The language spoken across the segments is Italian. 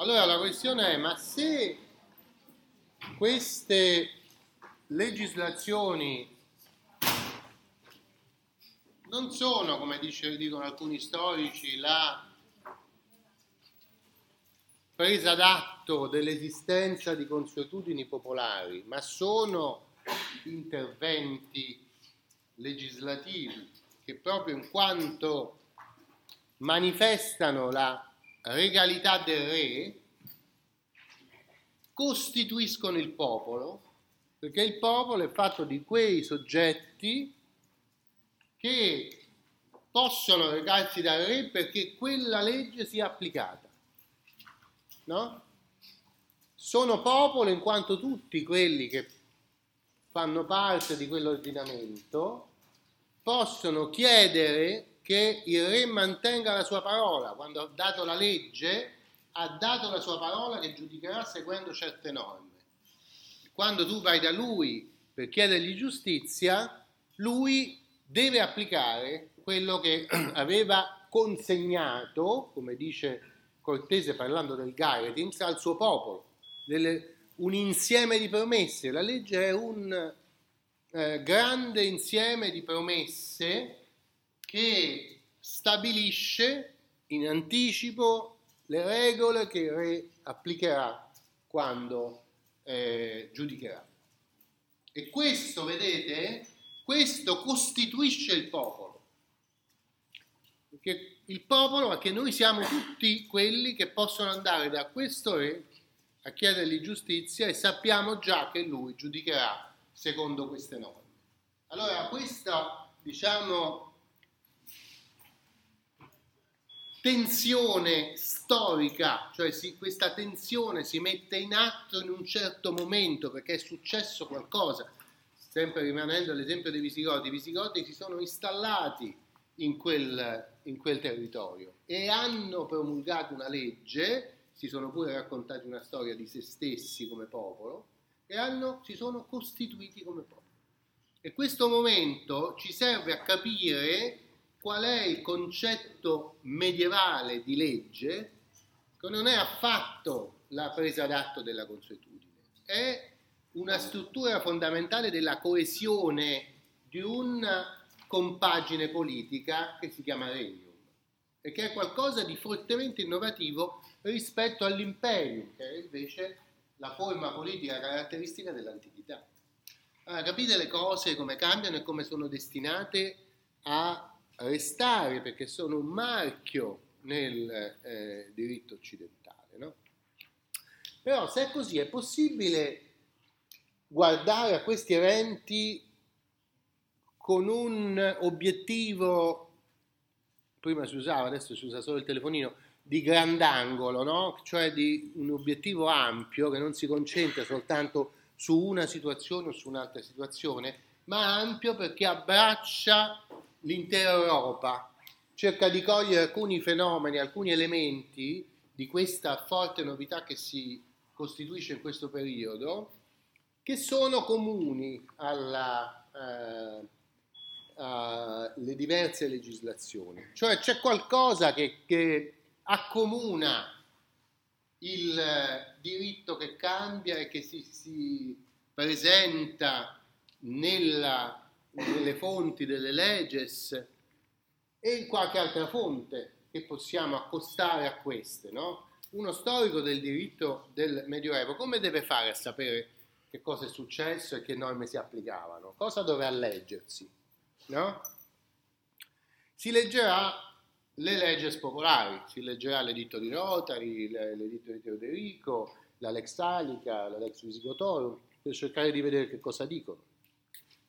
Allora la questione è, ma se queste legislazioni non sono, come dice, dicono alcuni storici, la presa d'atto dell'esistenza di consuetudini popolari, ma sono interventi legislativi che proprio in quanto manifestano la regalità del re, costituiscono il popolo, perché il popolo è fatto di quei soggetti che possono recarsi dal re perché quella legge sia applicata no? Sono popolo in quanto tutti quelli che fanno parte di quell'ordinamento possono chiedere che il re mantenga la sua parola. Quando ha dato la legge, ha dato la sua parola che giudicherà seguendo certe norme. Quando tu vai da lui per chiedergli giustizia, lui deve applicare quello che aveva consegnato, come dice Cortese parlando del Gaetins al suo popolo, delle, un insieme di promesse. La legge è un eh, grande insieme di promesse che stabilisce in anticipo le regole che il re applicherà quando eh, giudicherà. E questo, vedete, questo costituisce il popolo. Perché il popolo, ma che noi siamo tutti quelli che possono andare da questo re a chiedergli giustizia e sappiamo già che lui giudicherà secondo queste norme. Allora questa, diciamo, tensione storica, cioè si, questa tensione si mette in atto in un certo momento perché è successo qualcosa, sempre rimanendo all'esempio dei Visigoti, i Visigoti si sono installati in quel, in quel territorio e hanno promulgato una legge, si sono pure raccontati una storia di se stessi come popolo e hanno, si sono costituiti come popolo. E questo momento ci serve a capire qual è il concetto medievale di legge, che non è affatto la presa d'atto della consuetudine, è una struttura fondamentale della coesione di un compagine politica che si chiama regnum e che è qualcosa di fortemente innovativo rispetto all'imperium, che è invece la forma politica caratteristica dell'antichità. Allora, capite le cose come cambiano e come sono destinate a restare, perché sono un marchio nel eh, diritto occidentale. No? Però se è così, è possibile guardare a questi eventi con un obiettivo, prima si usava, adesso si usa solo il telefonino, di grandangolo, no? cioè di un obiettivo ampio che non si concentra soltanto su una situazione o su un'altra situazione, ma ampio perché abbraccia l'intera Europa, cerca di cogliere alcuni fenomeni, alcuni elementi di questa forte novità che si costituisce in questo periodo, che sono comuni alla, eh, diverse legislazioni. Cioè c'è qualcosa che, che accomuna il diritto che cambia e che si, si presenta nella, nelle fonti delle legges e in qualche altra fonte che possiamo accostare a queste. No? Uno storico del diritto del Medioevo come deve fare a sapere che cosa è successo e che norme si applicavano? Cosa dovrà leggersi? no? Si leggerà le leggi popolari, si leggerà l'editto di Rotary, l'editto di Teoderico, la Lex Talica, la Lex Visigotorum, per cercare di vedere che cosa dicono.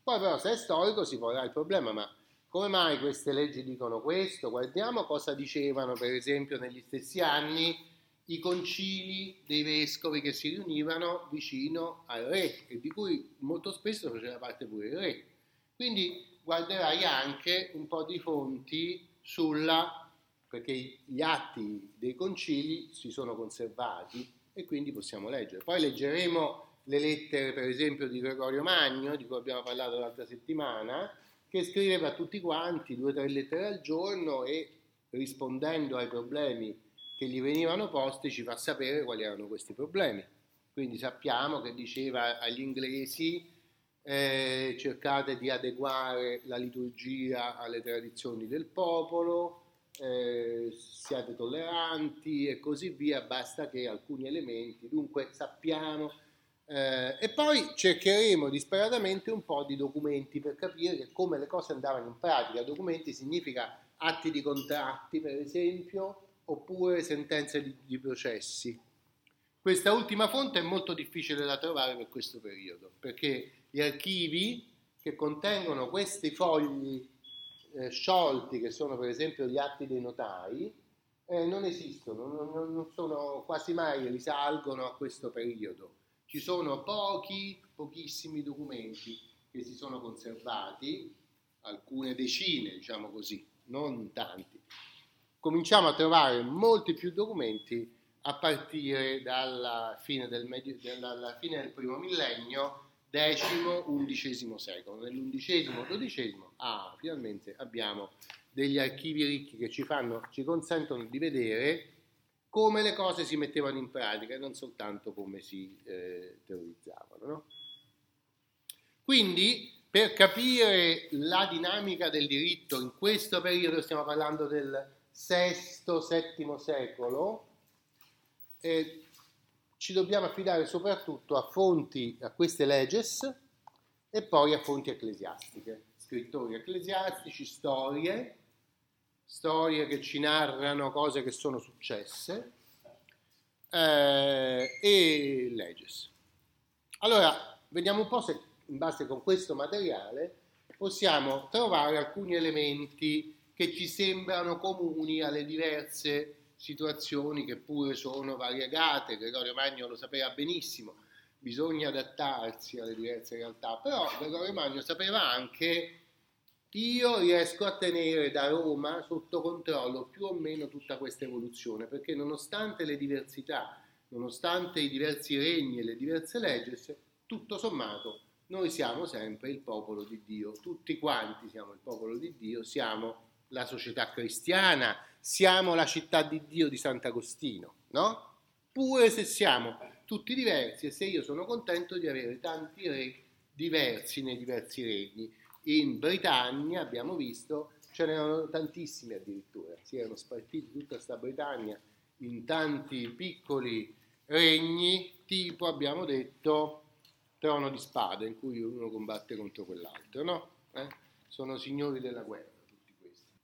Poi però se è storico si porrà il problema, ma come mai queste leggi dicono questo? Guardiamo cosa dicevano per esempio negli stessi anni i concili dei vescovi che si riunivano vicino al re e di cui molto spesso faceva parte pure il re. Quindi guarderai anche un po' di fonti sulla, perché gli atti dei concili si sono conservati e quindi possiamo leggere. Poi leggeremo le lettere, per esempio, di Gregorio Magno, di cui abbiamo parlato l'altra settimana, che scriveva a tutti quanti due o tre lettere al giorno e rispondendo ai problemi che gli venivano posti ci fa sapere quali erano questi problemi. Quindi sappiamo che diceva agli inglesi eh, cercate di adeguare la liturgia alle tradizioni del popolo, eh, siate tolleranti e così via, basta che alcuni elementi, dunque sappiamo. Eh, e poi cercheremo disperatamente un po' di documenti per capire come le cose andavano in pratica. Documenti significa atti di contratti, per esempio, oppure sentenze di, di processi. Questa ultima fonte è molto difficile da trovare per questo periodo, perché gli archivi che contengono questi fogli eh, sciolti, che sono per esempio gli atti dei notai, eh, non esistono, non, non, sono quasi mai, risalgono a questo periodo. Ci sono pochi, pochissimi documenti che si sono conservati, alcune decine, diciamo così, non tanti. Cominciamo a trovare molti più documenti a partire dalla fine del, medio, dalla fine del primo millennio X-XI secolo. Nell'undicesimo, dodicesimo, ah, finalmente abbiamo degli archivi ricchi che ci, fanno, ci consentono di vedere come le cose si mettevano in pratica e non soltanto come si eh, teorizzavano. No? Quindi, per capire la dinamica del diritto in questo periodo, stiamo parlando del VI-VII secolo, eh, ci dobbiamo affidare soprattutto a fonti, a queste leges e poi a fonti ecclesiastiche, scrittori ecclesiastici, storie, storie che ci narrano cose che sono successe eh, e leges. Allora, vediamo un po' se in base con questo materiale possiamo trovare alcuni elementi che ci sembrano comuni alle diverse situazioni che pure sono variegate, Gregorio Magno lo sapeva benissimo, bisogna adattarsi alle diverse realtà, però Gregorio Magno sapeva anche io riesco a tenere da Roma sotto controllo più o meno tutta questa evoluzione, perché nonostante le diversità, nonostante i diversi regni e le diverse leggi, tutto sommato noi siamo sempre il popolo di Dio, tutti quanti siamo il popolo di Dio, siamo la società cristiana, siamo la città di Dio di Sant'Agostino, no? Pure se siamo tutti diversi e se io sono contento di avere tanti re diversi nei diversi regni. In Britannia abbiamo visto ce n'erano tantissimi addirittura, si erano spartiti tutta questa Britannia in tanti piccoli regni, tipo abbiamo detto trono di spade in cui uno combatte contro quell'altro, no? Eh? Sono signori della guerra.